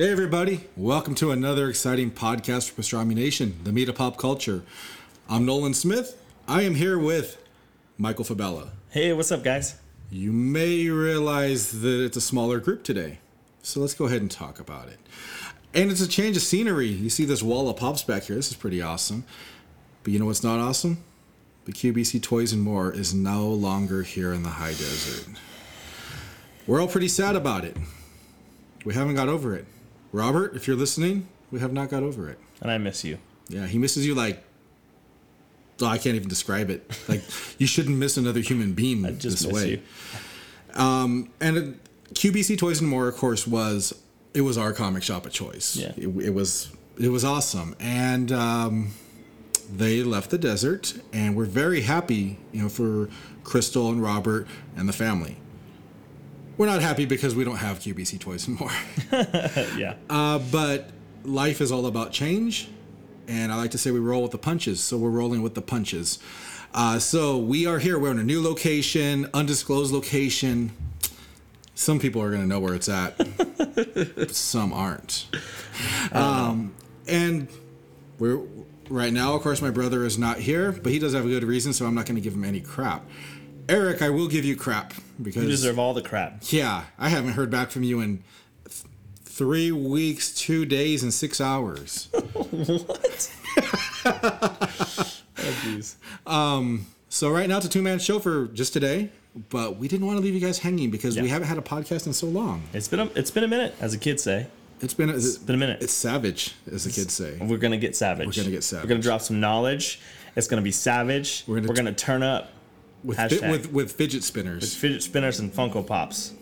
Hey, everybody. Welcome to another exciting podcast for Pastrami Nation, the meat of pop culture. I'm Nolan Smith. I am here with Michael Fabella. Hey, what's up, guys? You may realize that it's a smaller group today. So let's go ahead and talk about it. And it's a change of scenery. You see this wall of pops back here. This is pretty awesome. But you know what's not awesome? The QBC Toys and More is no longer here in the high desert. We're all pretty sad about it. We haven't got over it. Robert, if you're listening, we have not got over it. And I miss you. Yeah, he misses you like. Oh, I can't even describe it. Like you shouldn't miss another human being this way. Um, and it, QBC Toys and More, of course, was it was our comic shop of choice. Yeah. it, it was it was awesome, and um, they left the desert, and we're very happy, you know, for Crystal and Robert and the family. We're not happy because we don't have QBC Toys anymore. Yeah. Uh, but life is all about change, and I like to say we roll with the punches. So we're rolling with the punches. Uh, so we are here. We're in a new location, undisclosed location. Some people are going to know where it's at. some aren't. Um, and we're right now. Of course, my brother is not here, but he does have a good reason, so I'm not going to give him any crap. Eric, I will give you crap because You deserve all the crap. yeah, I haven't heard back from you in th- three weeks, two days, and six hours. what? oh, jeez. Um, so right now it's a two man show for just today, but we didn't want to leave you guys hanging because we haven't had a podcast in so long. It's been a it's been a minute, as the kids say. It's been it's been a minute. It's savage, as the kids say. We're gonna get savage. We're gonna get savage. We're gonna drop some knowledge. It's gonna be savage. We're We're gonna gonna, turn up With fi- with with fidget spinners. fidget spinners and Funko Pops.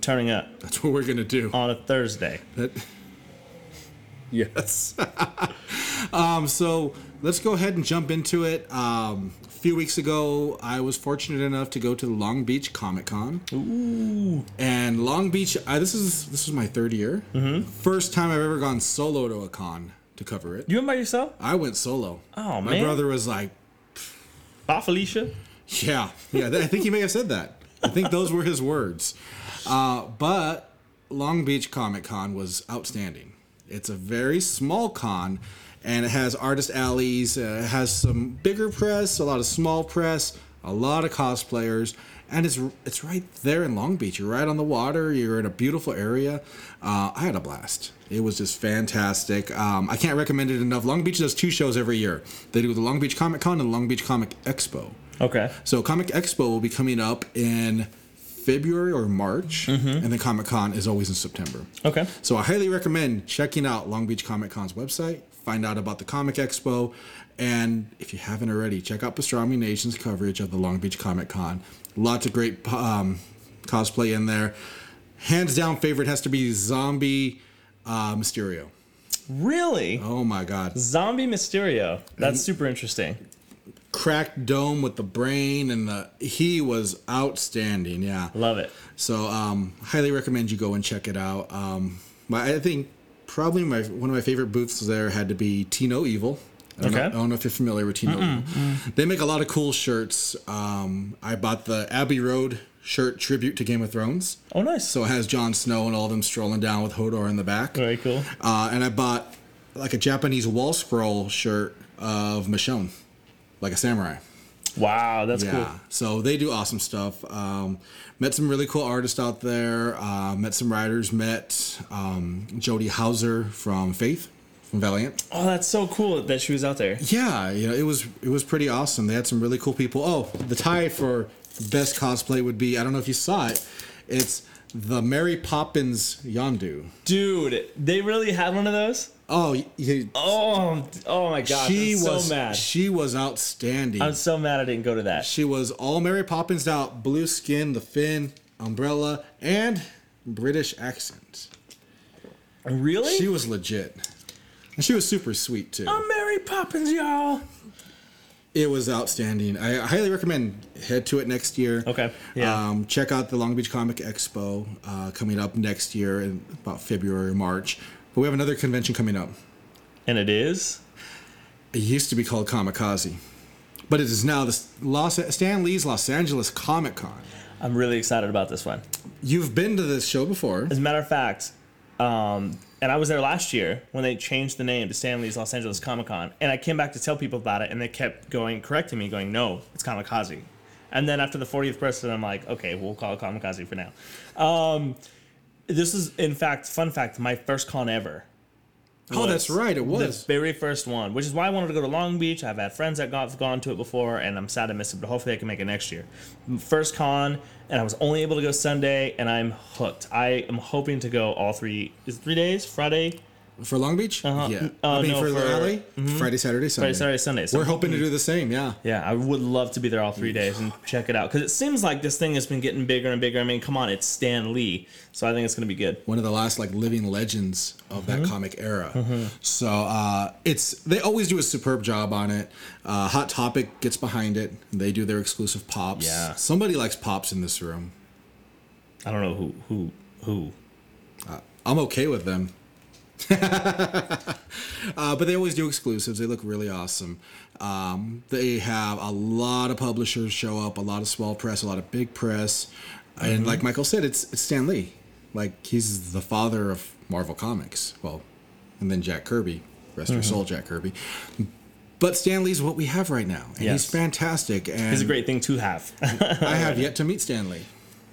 Turning up That's what we're gonna do. on a Thursday. That- yes. um, so let's go ahead and jump into it. Um, a few weeks ago, I was fortunate enough to go to the Long Beach Comic Con. Ooh. And Long Beach, I, this is this is my third year. Mm-hmm. First time I've ever gone solo to a con to cover it. You went by yourself? I went solo. Oh, my man. My brother was like, Bye, Felicia. Yeah, yeah. I think he may have said that. I think those were his words. Uh, but Long Beach Comic Con was outstanding. It's a very small con, and it has artist alleys. Uh, it has some bigger press, a lot of small press, a lot of cosplayers, and it's it's right there in Long Beach. You're right on the water. You're in a beautiful area. Uh, I had a blast. It was just fantastic. Um, I can't recommend it enough. Long Beach does two shows every year. They do the Long Beach Comic Con and the Long Beach Comic Expo. Okay. So Comic Expo will be coming up in February or March, and then Comic Con is always in September. Okay. So I highly recommend checking out Long Beach Comic Con's website, find out about the Comic Expo, and if you haven't already, check out Pastrami Nation's coverage of the Long Beach Comic Con. Lots of great um, cosplay in there. Hands down favorite has to be Zombie uh, Mysterio. Really? Oh my God. Zombie Mysterio. That's super interesting. Cracked dome with the brain and the he was outstanding. Yeah. Love it. So um, highly recommend you go and check it out. Um, my, I think probably my one of my favorite booths there had to be Tino Evil. I don't, know, Okay. I don't know if you're familiar with Tino Evil. They make a lot of cool shirts. Um, I bought the Abbey Road shirt tribute to Game of Thrones. Oh, nice. So it has Jon Snow and all of them strolling down with Hodor in the back. Very cool. Uh, and I bought like a Japanese wall scroll shirt of Michonne, like a samurai. Wow, that's Yeah. cool. So they do awesome stuff. Um, met some really cool artists out there. Uh, met some writers. Met um, Jody Houser from Faith from Valiant. Oh, that's so cool that she was out there. Yeah, you know it was it was pretty awesome. They had some really cool people. Oh, the tie for best cosplay would be I don't know if you saw it. It's the Mary Poppins Yondu. Dude, they really had one of those? Oh, Oh, oh my gosh. she so was mad. she was outstanding. I'm so mad I didn't go to that. She was all Mary Poppins out, blue skin, the fin, umbrella, and British accent. Really? She was legit. And she was super sweet too. I'm Mary Poppins, y'all. It was outstanding. I I highly recommend head to it next year. Okay, yeah. Um, check out the Long Beach Comic Expo uh, coming up next year in about February or March. But we have another convention coming up. And it is? It used to be called Comikaze, but it is now the Los Stan Lee's Los Angeles Comic Con. I'm really excited about this one. You've been to this show before. As a matter of fact, Um, and I was there last year when they changed the name to Stan Lee's Los Angeles Comic Con, and I came back to tell people about it, and they kept going correcting me, going, "No, it's Comikaze." And then after the 40th person, I'm like, "Okay, we'll call it Comikaze for now." Um, this is, in fact, fun fact, my first con ever. Oh, that's right. It was. the very first one, which is why I wanted to go to Long Beach. I've had friends that got gone to it before, and I'm sad to miss it, but hopefully I can make it next year. First con, and I was only able to go Sunday, and I'm hooked. I am hoping to go all three. Is it three days? Friday, For Long Beach? Uh-huh. Yeah. Uh, I mean, no, for, for- the LA? Friday, Saturday, Sunday. Friday, Saturday, Sunday. So We're hoping to do the same, yeah. Yeah, I would love to be there all three days and check it out because it seems like this thing has been getting bigger and bigger. I mean, come on, it's Stan Lee, so I think it's gonna be good. One of the last like living legends of Mm-hmm. that comic era. So uh, it's they always do a superb job on it. Uh, Hot Topic gets behind it. They do their exclusive pops. Yeah. Somebody likes pops in this room. I don't know who who who. I'm okay with them. uh, but they always do exclusives. They look really awesome. Um, they have a lot of publishers show up, a lot of small press, a lot of big press, and like Michael said, it's it's Stan Lee. Like he's the father of Marvel Comics. Well, and then Jack Kirby, rest your soul, Jack Kirby. But Stan Lee's what we have right now, and he's fantastic. And It's a great thing to have. I have yet to meet Stan Lee.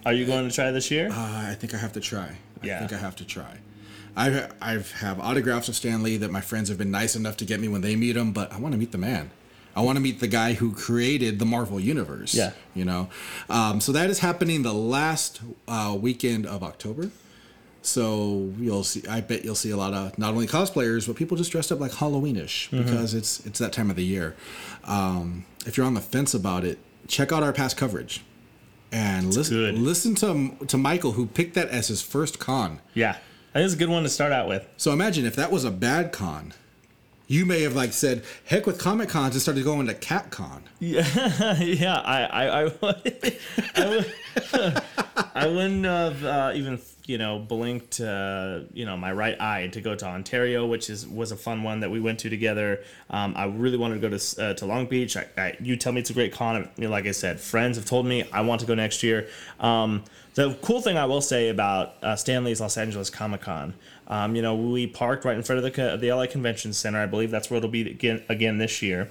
Are you going to try this year? Uh, I think I have to try. I Yeah. think I have to try. I I've have autographs of Stan Lee that my friends have been nice enough to get me when they meet him, but I want to meet the man. I want to meet the guy who created the Marvel universe. Yeah. you know. Um, so that is happening the last uh, weekend of October. So you'll see. I bet you'll see a lot of not only cosplayers but people just dressed up like Halloweenish because it's it's that time of the year. Um, if you're on the fence about it, check out our past coverage and listen good. listen to to Michael who picked that as his first con. yeah, I think it's a good one to start out with. So imagine if that was a bad con. You may have like said heck with comic cons and started going to cat con. Yeah, yeah. I, I, I, I, would, I wouldn't have uh, even, you know, blinked, uh, you know, my right eye to go to Ontario, which is was a fun one that we went to together. Um, I really wanted to go to uh, to Long Beach. I, I, you tell me it's a great con. Like I said, friends have told me I want to go next year. Um, the cool thing I will say about uh, Stan Lee's Los Angeles Comic Con, um, you know, we parked right in front of the the LA Convention Center. I believe that's where it'll be again again this year.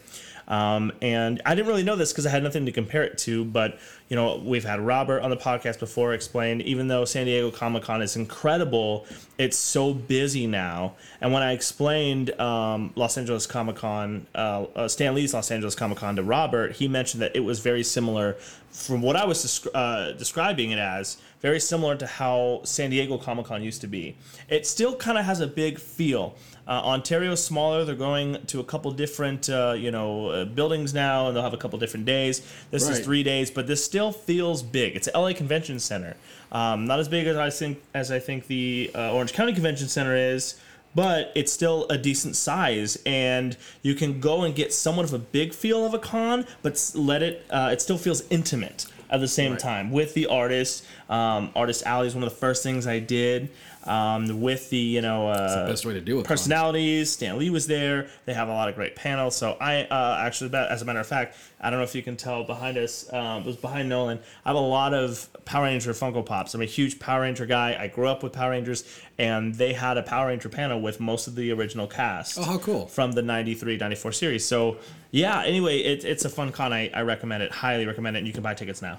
Um, and I didn't really know this because I had nothing to compare it to. But you know, we've had Robert on the podcast before explained. Even though San Diego Comic Con is incredible, it's so busy now. And when I explained um, Los Angeles Comic Con, uh, uh, Stan Lee's Los Angeles Comic Con to Robert, he mentioned that it was very similar, from what I was uh, describing it as, very similar to how San Diego Comic Con used to be. It still kind of has a big feel. Uh, Ontario's smaller. They're going to a couple different, uh, you know, uh, buildings now, and they'll have a couple different days. This is three days, but this still feels big. It's LA Convention Center, um, not as big as I think as I think the uh, Orange County Convention Center is, but it's still a decent size, and you can go and get somewhat of a big feel of a con, but let it. Uh, it still feels intimate at the same time with the artist. Um, artist Alley is one of the first things I did. Um, with the you know uh, best way to do it. personalities. Stan Lee was there. They have a lot of great panels. So I uh, actually, as a matter of fact, I don't know if you can tell behind us, um, it was behind Nolan. I have a lot of Power Ranger Funko Pops. I'm a huge Power Ranger guy. I grew up with Power Rangers, and they had a Power Ranger panel with most of the original cast. Oh, how cool. From the 93, 94 series. So yeah, anyway, it, it's a fun con. I, I recommend it. Highly recommend it. And you can buy tickets now.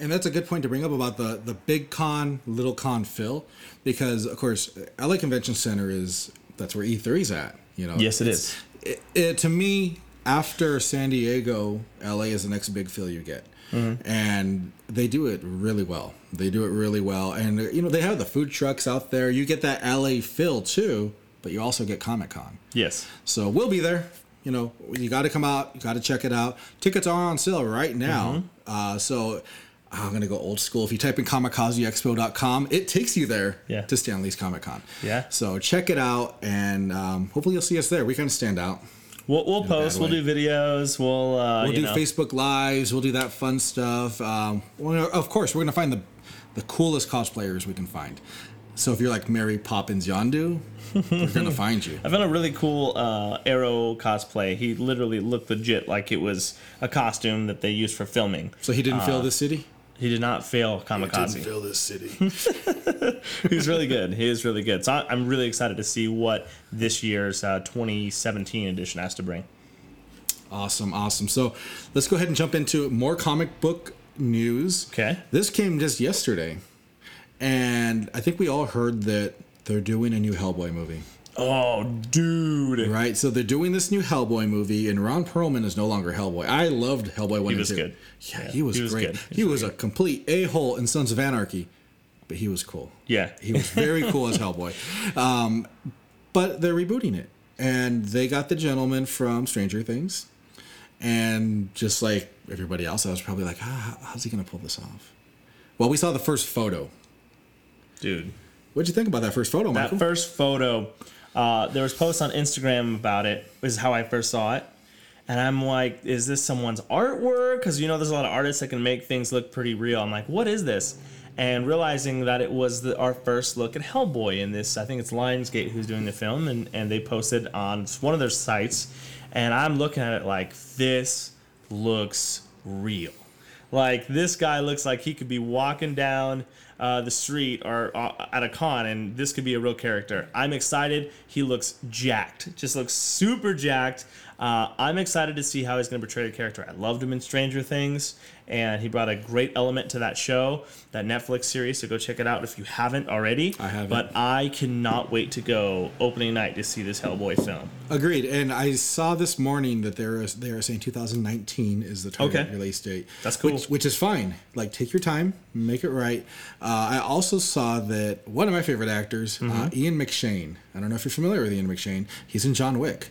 And that's a good point to bring up about the the big con, little con Phil, because of course LA Convention Center is that's where E3's at. You know. Yes, It's- It, it, to me, after San Diego, LA is the next big Phil you get, and they do it really well. They do it really well, and you know they have the food trucks out there. You get that LA Phil too, but you also get Comic Con. Yes. So we'll be there. You know, you got to come out. You got to check it out. Tickets are on sale right now. Mm-hmm. Uh, so I'm gonna go old school. If you type in comikazeexpo.com, it takes you there Yeah. to Stan Lee's Comic Con. Yeah. So check it out, and um, hopefully you'll see us there. We kind of stand out. We'll, we'll post. We'll do videos. We'll uh, We'll do know. Facebook lives. We'll do that fun stuff. Um, well, of course, we're gonna find the the coolest cosplayers we can find. So if you're like Mary Poppins Yondu, we're gonna find you. I found a really cool uh, Arrow cosplay. He literally looked legit, like it was a costume that they used for filming. So he didn't Uh, fill the city. He did not fail Comikaze. He didn't fill this city. he was really good. He is really good. So I'm really excited to see what this year's uh, 2017 edition has to bring. awesome, awesome. So let's go ahead and jump into more comic book news. Okay. This came just yesterday, and I think we all heard that they're doing a new Hellboy movie. Oh, dude. Right, so they're doing this new Hellboy movie, and Ron Perlman is no longer Hellboy. I loved Hellboy one He and was two. good. Yeah, Yeah, he was he was great. good. He was a complete a hole in Sons of Anarchy, but he was cool. Yeah. He was very cool as Hellboy. Um, but they're rebooting it, and they got the gentleman from Stranger Things, and just like everybody else, I was probably like, ah, how's he gonna pull this off? Well, we saw the first photo. Dude. What'd you think about that first photo, That first photo, uh, there was posts on Instagram about it. Is how I first saw it, and I'm like, is this someone's artwork? Because you know, there's a lot of artists that can make things look pretty real. I'm like, what is this? And realizing that it was the, our first look at Hellboy in this, I think it's Lionsgate who's doing the film, and, and they posted on one of their sites, and I'm looking at it like this looks real. Like this guy looks like he could be walking down uh, the street or uh, at a con, and this could be a real character. I'm excited. He looks jacked. Just looks super jacked. Uh, I'm excited to see how he's going to portray the character. I loved him in Stranger Things, and he brought a great element to that show, that Netflix series. So go check it out if you haven't already. I haven't. But I cannot wait to go opening night to see this Hellboy film. Agreed. And I saw this morning that they're they are saying 2019 is the target Okay. release date. That's cool. Which, which is fine. Like take your time, make it right. Uh, I also saw that one of my favorite actors, uh, Mm-hmm. Ian McShane. I don't know if you're familiar with Ian McShane. He's in John Wick.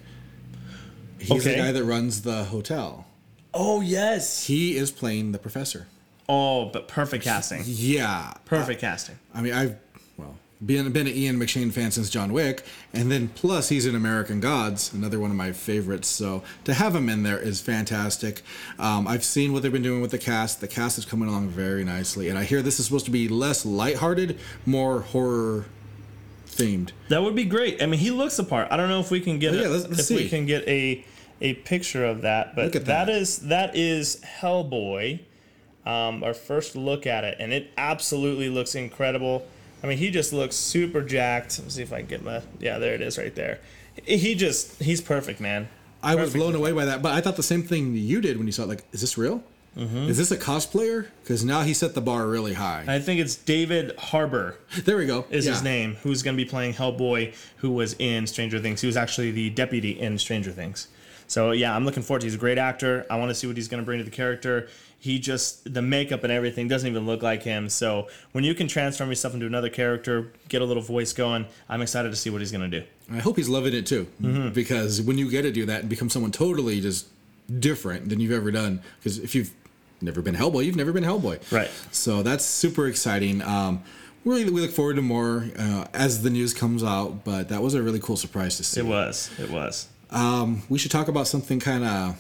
He's the guy that runs the hotel. Oh yes. He is playing the professor. Oh, but perfect casting. Yeah. Perfect casting. I mean, I've well been been an Ian McShane fan since John Wick, and then plus he's in American Gods, another one of my favorites. So to have him in there is fantastic. Um, I've seen what they've been doing with the cast. The cast is coming along very nicely, and I hear this is supposed to be less lighthearted, more horror themed. That would be great. I mean, he looks the part. I don't know if we can get Oh, yeah, a, let's- let's if we can get a a picture of that, but that that. is that is Hellboy. Um, our first look at it, and it absolutely looks incredible. I mean, he just looks super jacked. Let's see if I can get my yeah, there it is right there. He just he's perfect, man. I was blown away by that, but I thought the same thing you did when you saw it. Like, is this real? Mm-hmm. Is this a cosplayer? Because now he set the bar really high. I think it's David Harbour. there we go. is Yeah. his name, who's going to be playing Hellboy, who was in Stranger Things. He was actually the deputy in Stranger Things. So yeah, I'm looking forward to. He's a great actor. I want to see what he's going to bring to the character. He just the makeup and everything doesn't even look like him. So when you can transform yourself into another character, get a little voice going, I'm excited to see what he's going to do. I hope he's loving it too, Mm-hmm. because when you get to do that and become someone totally just different than you've ever done, because if you've never been Hellboy, you've never been Hellboy, Right. So that's super exciting. Um, really, we look forward to more uh, as the news comes out. But that was a really cool surprise to see. It was. It was. Um, we should talk about something kind of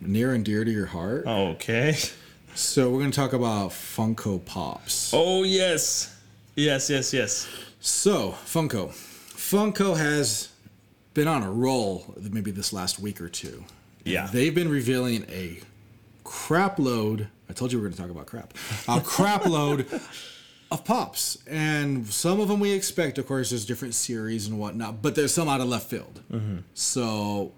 near and dear to your heart. Okay. So we're going to talk about Funko Pops. Oh yes. Yes. Yes. Yes. So, Funko. Funko has been on a roll maybe this last week or two. Yeah. They've been revealing a crap load. I told you we were going to talk about crap. A crap load of pops. And some of them we expect, of course, there's different series and whatnot, but there's some out of left field. Mm-hmm. So,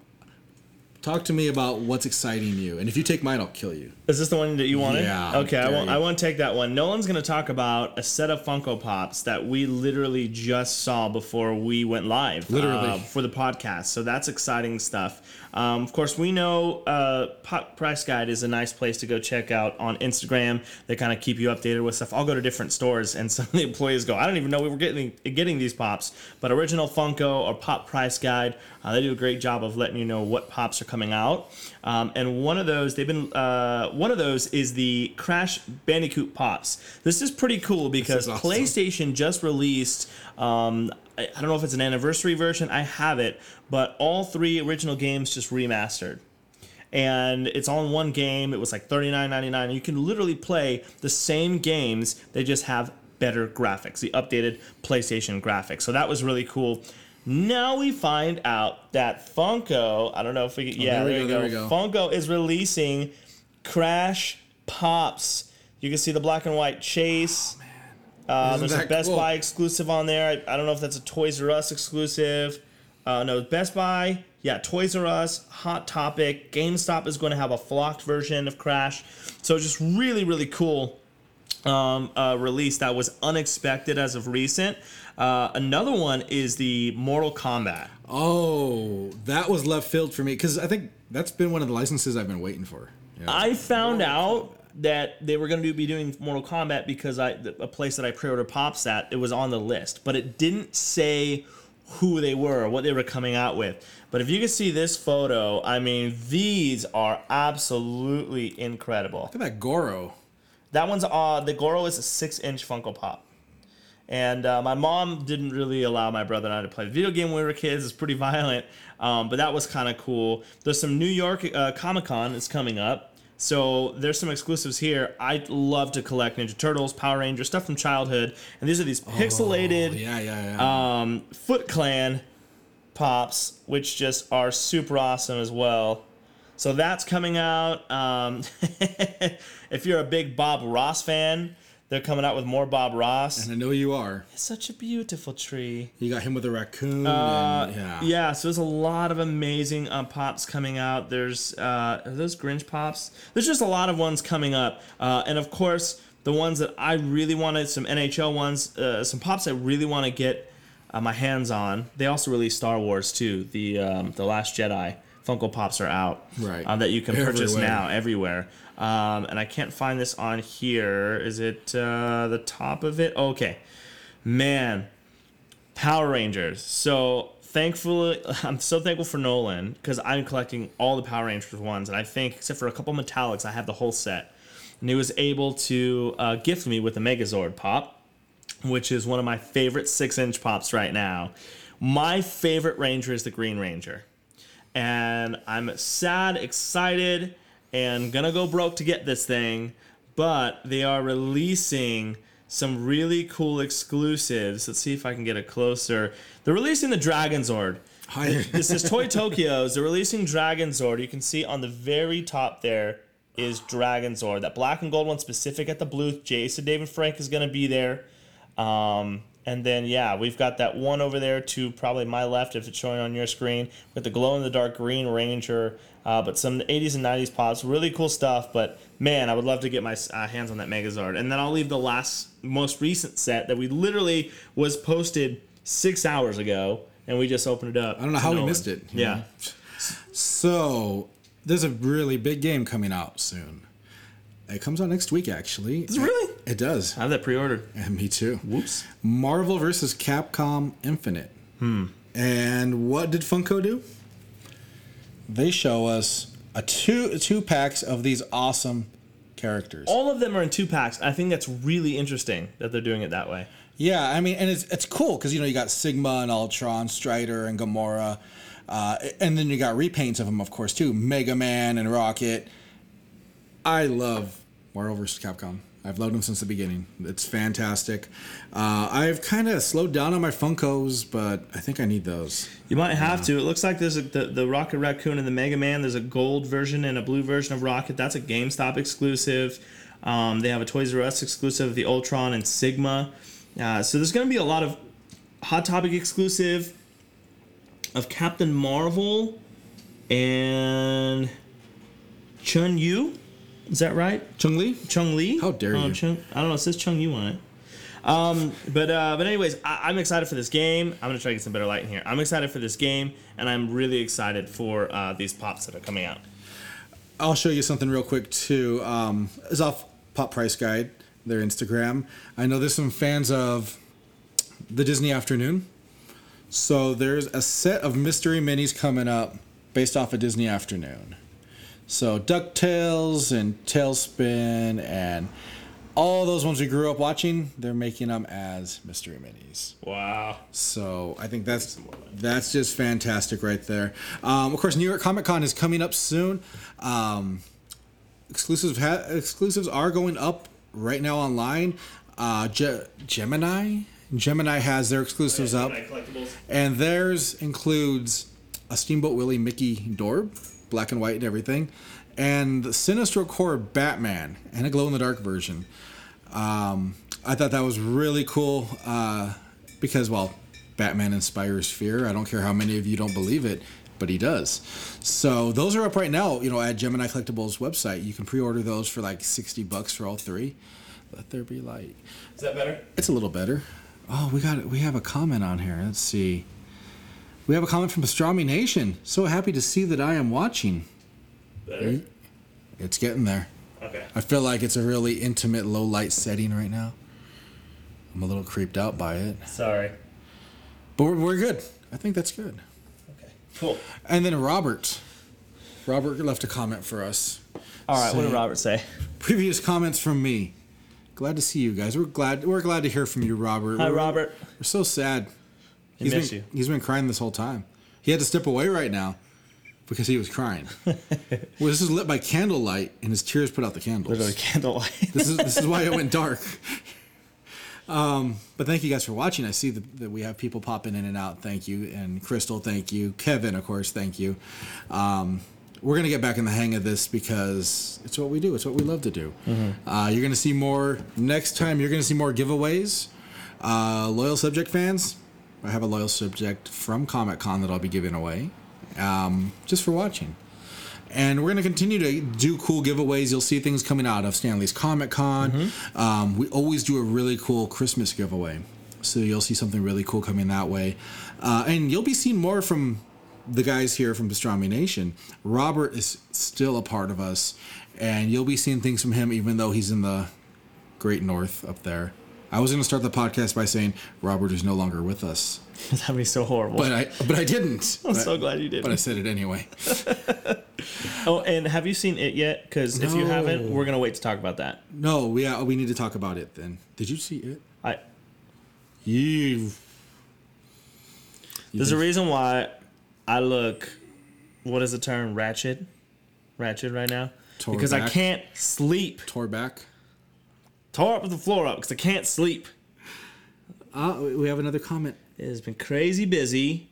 talk to me about what's exciting you. And if you take mine, I'll kill you. Is this the one that you wanted? Yeah, Okay, I you. I want to take that one. Nolan's going to talk about a set of Funko Pops that we literally just saw before we went live. Literally. uh, for the podcast. So that's exciting stuff. Um, of course, we know uh, Pop Price Guide is a nice place to go check out on Instagram. They kind of keep you updated with stuff. I'll go to different stores, and some of the employees go, "I don't even know we were getting getting these pops." But Original Funko or Pop Price Guide, uh, they do a great job of letting you know what pops are coming out. Um, and one of those, they've been uh, one of those is the Crash Bandicoot pops. This is pretty cool because awesome. PlayStation just released. Um, I I don't know if it's an anniversary version. I have it, but all three original games just remastered. And it's all in one game. It was like $39.99. You can literally play the same games, they just have better graphics, the updated PlayStation graphics. So that was really cool. Now we find out that Funko, I don't know if we, yeah, there we there, go, we there we go. Funko is releasing Crash Pops You can see the black and white Chase. Uh, Isn't there's a Best cool? Buy exclusive on there. I, I don't know if that's a Toys R Us exclusive. Uh, no, Best Buy. Yeah, Toys R Us, Hot Topic. GameStop is going to have a flocked version of Crash. So just really, really cool um, uh, release that was unexpected as of recent. Uh, another one is the Mortal Kombat. Oh, that was left field for me because I think that's been one of the licenses I've been waiting for. Yeah. I found out that they were going to be doing Mortal Kombat because I a place that I pre-ordered pops at it was on the list, but it didn't say who they were or what they were coming out with. But if you can see this photo, I mean, these are absolutely incredible. Look at that Goro. That one's uh the Goro is a six inch Funko Pop. And uh, my mom didn't really allow my brother and I to play the video game when we were kids. It's pretty violent, um, but that was kind of cool. There's some New York uh, Comic Con is coming up, so there's some exclusives here. I love to collect Ninja Turtles, Power Rangers, stuff from childhood, and these are these pixelated Oh, yeah, yeah, yeah. um, Foot Clan pops, which just are super awesome as well. So that's coming out. Um, if you're a big Bob Ross fan, they're coming out with more Bob Ross. and I know you are. It's such a beautiful tree. You got him with a raccoon. Uh, and, yeah. yeah, so there's a lot of amazing uh, pops coming out. There's uh, are those Grinch pops. There's just a lot of ones coming up, uh, and of course the ones that I really wanted, some NHL ones, uh, some pops I really want to get uh, my hands on. They also released Star Wars too. The um, the Last Jedi Funko Pops are out, Right. Uh, that you can purchase now everywhere. Um, and I can't find this on here. Is it uh, the top of it? Okay, man. Power Rangers. So thankfully, I'm so thankful for Nolan because I'm collecting all the Power Rangers ones, and I think except for a couple metallics, I have the whole set. And he was able to uh, gift me with a Megazord pop, which is one of my favorite six-inch pops right now. My favorite Ranger is the Green Ranger, and I'm sad, excited, and gonna go broke to get this thing. But they are releasing some really cool exclusives. Let's see if I can get a closer. They're releasing the Dragon Zord. Hi. This is Toy Tokyo's. They're releasing Dragon Zord. You can see on the very top there is Dragon Zord. That black and gold one specific at the booth. Jason David Frank is to be there. Um, and then, yeah, we've got that one over there to probably my left if it's showing on your screen with the glow in the dark green Ranger. Uh, but some 80s and 90s pops. Really cool stuff. But man, I would love to get my uh, hands on that Megazord. And then I'll leave the last, most recent set that we literally was posted six hours ago. And we just opened it up. I don't know how we missed it. Yeah. know? So there's a really big game coming out soon. It comes out next week, actually. It really? It does. I have that pre-ordered. And me too. Whoops. Marvel versus Capcom Infinite. Hmm. And what did Funko do? They show us a two two packs of these awesome characters. All of them are in two packs. I think that's really interesting that they're doing it that way. Yeah, I mean, and it's it's cool because you know you got Sigma and Ultron, Strider and Gamora, uh, and then you got repaints of them, of course, too. Mega Man and Rocket. I love Marvel vs. Capcom. I've loved them since the beginning. It's fantastic. Uh, I've kind of slowed down on my Funkos, but I think I need those. You might have to. It looks like there's a, the the Rocket Raccoon and the Mega Man. There's a gold version and a blue version of Rocket. That's a GameStop exclusive. Um, they have a Toys R Us exclusive, the Ultron and Sigma. Uh, so there's going to be a lot of Hot Topic exclusive of Captain Marvel and Chun Yu. Is that right? Chung Li? Chung Li. How dare Oh, you. Chung, I don't know. It says Chung Yu on it. Um, but uh, but anyways, I, I'm excited for this game. I'm gonna try to get some better light in here. I'm excited for this game, and I'm really excited for uh, these pops that are coming out. I'll show you something real quick too. Um, it's off Pop Price Guide, their Instagram. I know there's some fans of the Disney Afternoon. So there's a set of mystery minis coming up based off of Disney Afternoon. So DuckTales and TaleSpin and all those ones we grew up watching, they're making them as mystery minis. Wow. So I think that's that's just fantastic right there. Um, of course, New York Comic Con is coming up soon. Um, exclusives ha- exclusives are going up right now online. Uh, Ge- Gemini Gemini has their exclusives up, and theirs includes a Steamboat Willie Mickey Dorb, black and white and everything, and the Sinestro Corps Batman and a glow in the dark version. Um, I thought that was really cool uh, because, well, Batman inspires fear. I don't care how many of you don't believe it, but he does. So those are up right now. You know, at Gemini Collectibles website, you can pre-order those for like sixty bucks for all three. Let there be light. Is that better? It's a little better. Oh, we got it. we have a comment on here. Let's see. We have a comment from Pastrami Nation. So happy to see that I am watching. Better. It's getting there. Okay. I feel like it's a really intimate low light setting right now. I'm a little creeped out by it, Sorry. but we're, we're good. I think that's good. Okay. Cool. And then Robert. Robert left a comment for us. All right. What did Robert say? Previous comments from me. Glad to see you guys. We're glad. We're glad to hear from you, Robert. Hi, We're- Robert. We're so sad. We He's miss been, you. He's been crying this whole time. He had to step away right now because he was crying. well, this is lit by candlelight, and his tears put out the candles. Literally candlelight. This is this is why it went dark. Um, but thank you guys for watching. I see that, that we have people popping in and out. Thank you, and Crystal, thank you. Kevin, of course, thank you. Um, we're gonna get back in the hang of this because it's what we do. It's what we love to do. Uh, you're gonna see more next time. You're gonna see more giveaways. Uh, loyal subject fans, I have a loyal subject from Comic Con that I'll be giving away, um, just for watching. And we're going to continue to do cool giveaways. You'll see things coming out of Stan Lee's Comic Con. Um, we always do a really cool Christmas giveaway. So you'll see something really cool coming that way. Uh, and you'll be seeing more from the guys here from Pastrami Nation. Robert is still a part of us. And you'll be seeing things from him even though he's in the great north up there. I was going to start the podcast by saying Robert is no longer with us. That'd be so horrible. But I but I didn't. I'm But- so glad you did. But I said it anyway. oh, and have you seen it yet? Because if you haven't, we're gonna wait to talk about that. No, we uh, we need to talk about it then. Did you see it? I You. there's a reason why I look. What is the term? Ratchet. Ratchet right now. Tore because I can't sleep. tore back. Tore up the floor up because I can't sleep. Uh, we have another comment. It has been crazy busy.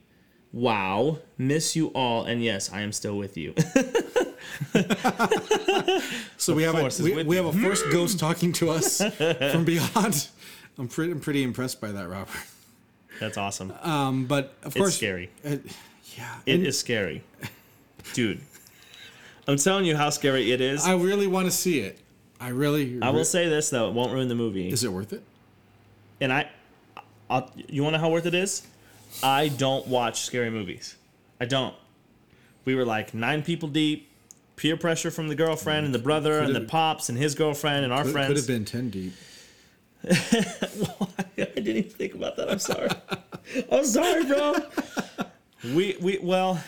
Wow. Miss you all. And yes, I am still with you. So we have a we, we have a first ghost talking to us from beyond. I'm pretty I'm pretty impressed by that, Robert. That's awesome. Um, but of It's course, scary. Uh, yeah, It and is scary. Dude. I'm telling you how scary it is. I really want to see it. I really. I will say this though, it won't ruin the movie. Is it worth it? and I, I'll, you want to know how worth it is? I don't watch scary movies. I don't. We were like nine people deep, peer pressure from the girlfriend and the brother and the pops and his girlfriend and our Could, Could have been ten deep. I didn't even think about that. I'm sorry. I'm sorry, bro. We we well,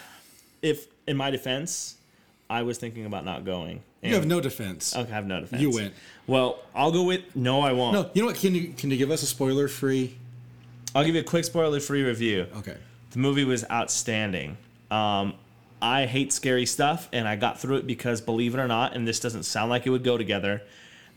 if in my defense, I was thinking about not going. You have no defense. Okay, I have no defense. You went. Well, I'll go with no. I won't. No, you know what? Can you can you give us a spoiler free? I'll give you a quick spoiler-free review. Okay. The movie was outstanding. Um, I hate scary stuff, and I got through it because, believe it or not, and this doesn't sound like it would go together,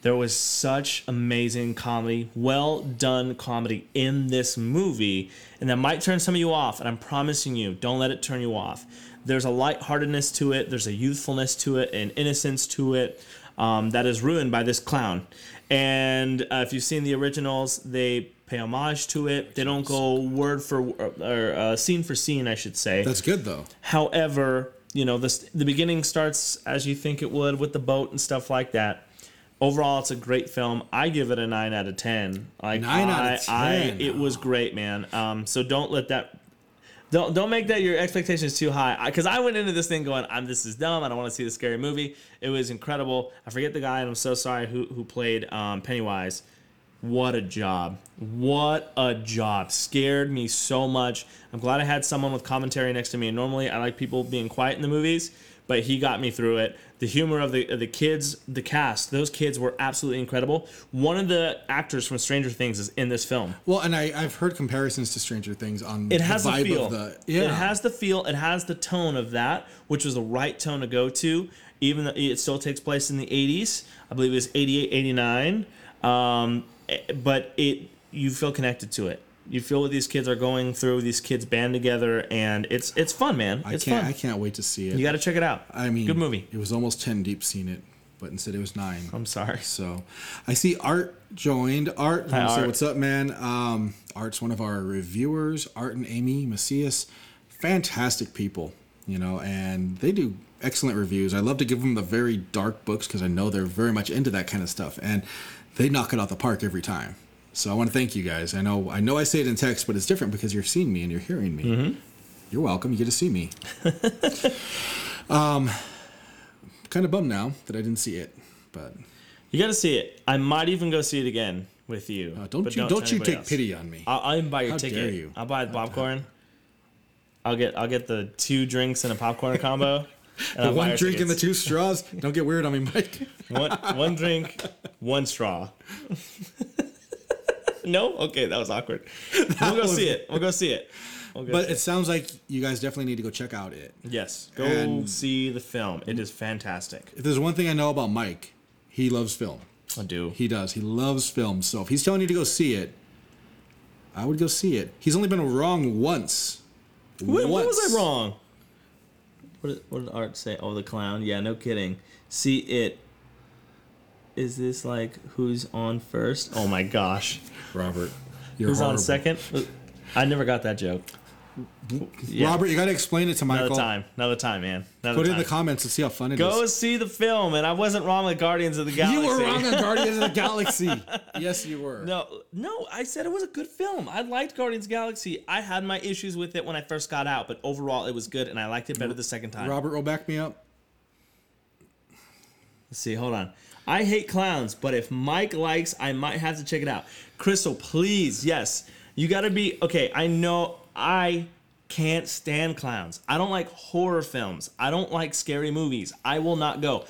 there was such amazing comedy, well done comedy in this movie, and that might turn some of you off, and I'm promising you, don't let it turn you off. There's a lightheartedness to it, there's a youthfulness to it, an innocence to it um, that is ruined by this clown. And uh, if you've seen the originals, they pay homage to it. They don't go word for or uh, scene for scene, I should say. That's good though. However, you know, the the beginning starts as you think it would with the boat and stuff like that. Overall, it's a great film. I give it a nine out of ten. Like Nine out I, of I, 10. it was great, man. Um, so don't let that. Don't don't make that your expectations too high. Because I, went into this thing going, "I'm this is dumb. I don't want to see the scary movie." It was incredible. I forget the guy, and I'm so sorry who who played um, Pennywise. What a job. What a job. Scared me so much. I'm glad I had someone with commentary next to me. And normally I like people being quiet in the movies, but he got me through it. The humor of the of the kids, the cast, those kids were absolutely incredible. One of the actors from Stranger Things is in this film. Well, and I, I've heard comparisons to Stranger Things on It has the the, vibe feel. of the yeah. It has the feel. It has the tone of that, which was the right tone to go to. Even though it still takes place in the 80s, I believe it was 88, 89. Um, eh, but it you feel connected to it. You feel what these kids are going through. These kids band together, and it's it's fun, man. I It's can't. fun. I can't wait to see it. You got to check it out. I mean, good movie. It was almost ten deep seeing it, but instead it was nine. I'm sorry. So, I see Art joined. Art, Hi, Art. what's up, man? Um, Art's one of our reviewers. Art and Amy Macias, fantastic people, you know, and they do excellent reviews. I love to give them the very dark books because I know they're very much into that kind of stuff, and they knock it out the park every time. So I want to thank you guys. I know I know I say it in text, but it's different because you're seeing me and you're hearing me. Mm-hmm. You're welcome. You get to see me. um, kind of bummed now that I didn't see it, but You got to see it. I might even go see it again with you. uh, don't you don't, tell you take else. pity on me. I'll, I'll even buy your How ticket. dare you. I'll buy the popcorn. I'll get I'll get the two drinks and a popcorn combo. And The one drink and the two straws. Don't get weird on me, Mike. one one drink, one straw. No, okay, that was awkward. we'll go was- see it. We'll go see it. We'll go But see it sounds like you guys definitely need to go check out it. yes, go and- see the film. It is fantastic. If there's one thing I know about Mike, he loves film. I do. He does. He loves film. So if he's telling you to go see it, I would go see it. He's only been wrong once. When, when was I wrong? What did, what did Art say? Oh, the clown. Yeah, no kidding. See it. Is this like who's on first? Oh my gosh. Robert, you're Who's on second? I never got that joke. Yeah. Robert, you got to explain it to Michael. Another time. Another time, man. Another Put it time. in the comments and see how fun it is. Go see the film, and I wasn't wrong with Guardians of the Galaxy. You were wrong on Guardians of the Galaxy. Yes, you were. No, no, I said it was a good film. I liked Guardians of the Galaxy. I had my issues with it when I first got out, but overall it was good, and I liked it better the second time. Robert will back me up. Let's see, hold on. I hate clowns, but if Mike likes, I might have to check it out. Crystal, please, yes. You gotta be okay. I know I can't stand clowns. I don't like horror films. I don't like scary movies. I will not go.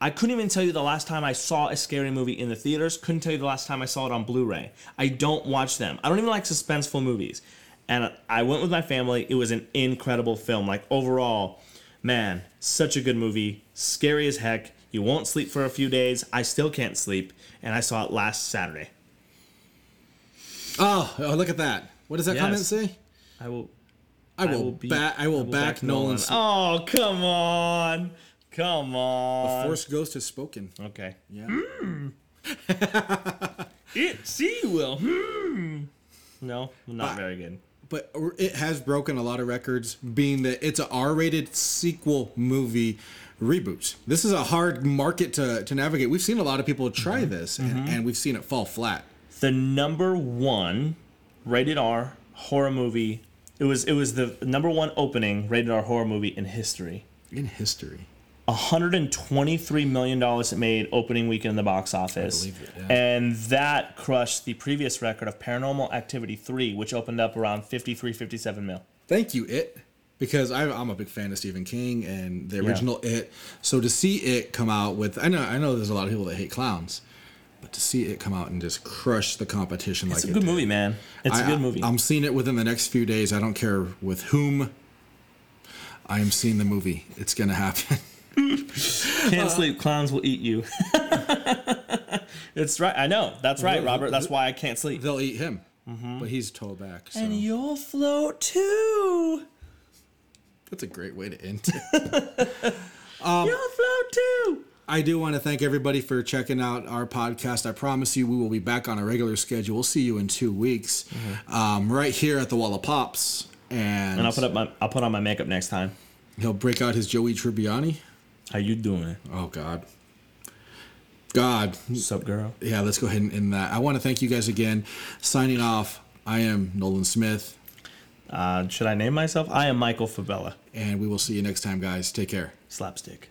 I couldn't even tell you the last time I saw a scary movie in the theaters. Couldn't tell you the last time I saw it on Blu-ray. I don't watch them. I don't even like suspenseful movies. And I went with my family. It was an incredible film. Like overall, man, such a good movie. Scary as heck. You won't sleep for a few days. I still can't sleep. And I saw it last Saturday. Oh, oh, look at that. What does that Yes. comment say? I will. I will, be- back. I will back, Nolan's. Oh, come on. Come on. The Force Ghost has spoken. Okay. Yeah. It, see, will. Hmm. No, not very good. but it has broken a lot of records being that it's a r-rated sequel movie reboot this is a hard market to, to navigate we've seen a lot of people try Mm-hmm. this and, and we've seen it fall flat the number one rated R horror movie. It was it was the number one opening rated R horror movie in history. in history 123 million dollars it made opening weekend in the box office, it, yeah. and that crushed the previous record of Paranormal Activity 3, which opened up around 53, 57 mil. thank you it because I, i'm a big fan of stephen king and the original it so to see it come out with i know i know there's a lot of people that hate clowns but to see it come out and just crush the competition like It's like a it good did, movie, man. It's a I- good movie. I'm seeing it within the next few days. I don't care with whom. I am seeing the movie. It's gonna happen. Can't uh, sleep, clowns will eat you. it's right. I know. That's right, Robert. That's why I can't sleep. They'll eat him, but mm-hmm. he's told back. So And you'll float too. That's a great way to end. it. you'll float too. I do want to thank everybody for checking out our podcast. I promise you, we will be back on a regular schedule. We'll see you in two weeks, um, right here at the Wall of Pops, and, And I'll put up my I'll put on my makeup next time. he'll break out his Joey Tribbiani. How you doing? Oh God, God, What's up, girl? yeah, let's go ahead and end that. I want to thank you guys again. Signing off, I am Nolan Smith, Uh, should I name myself? I am Michael Fabella. and we will see you next time, guys. Take care. Slapstick.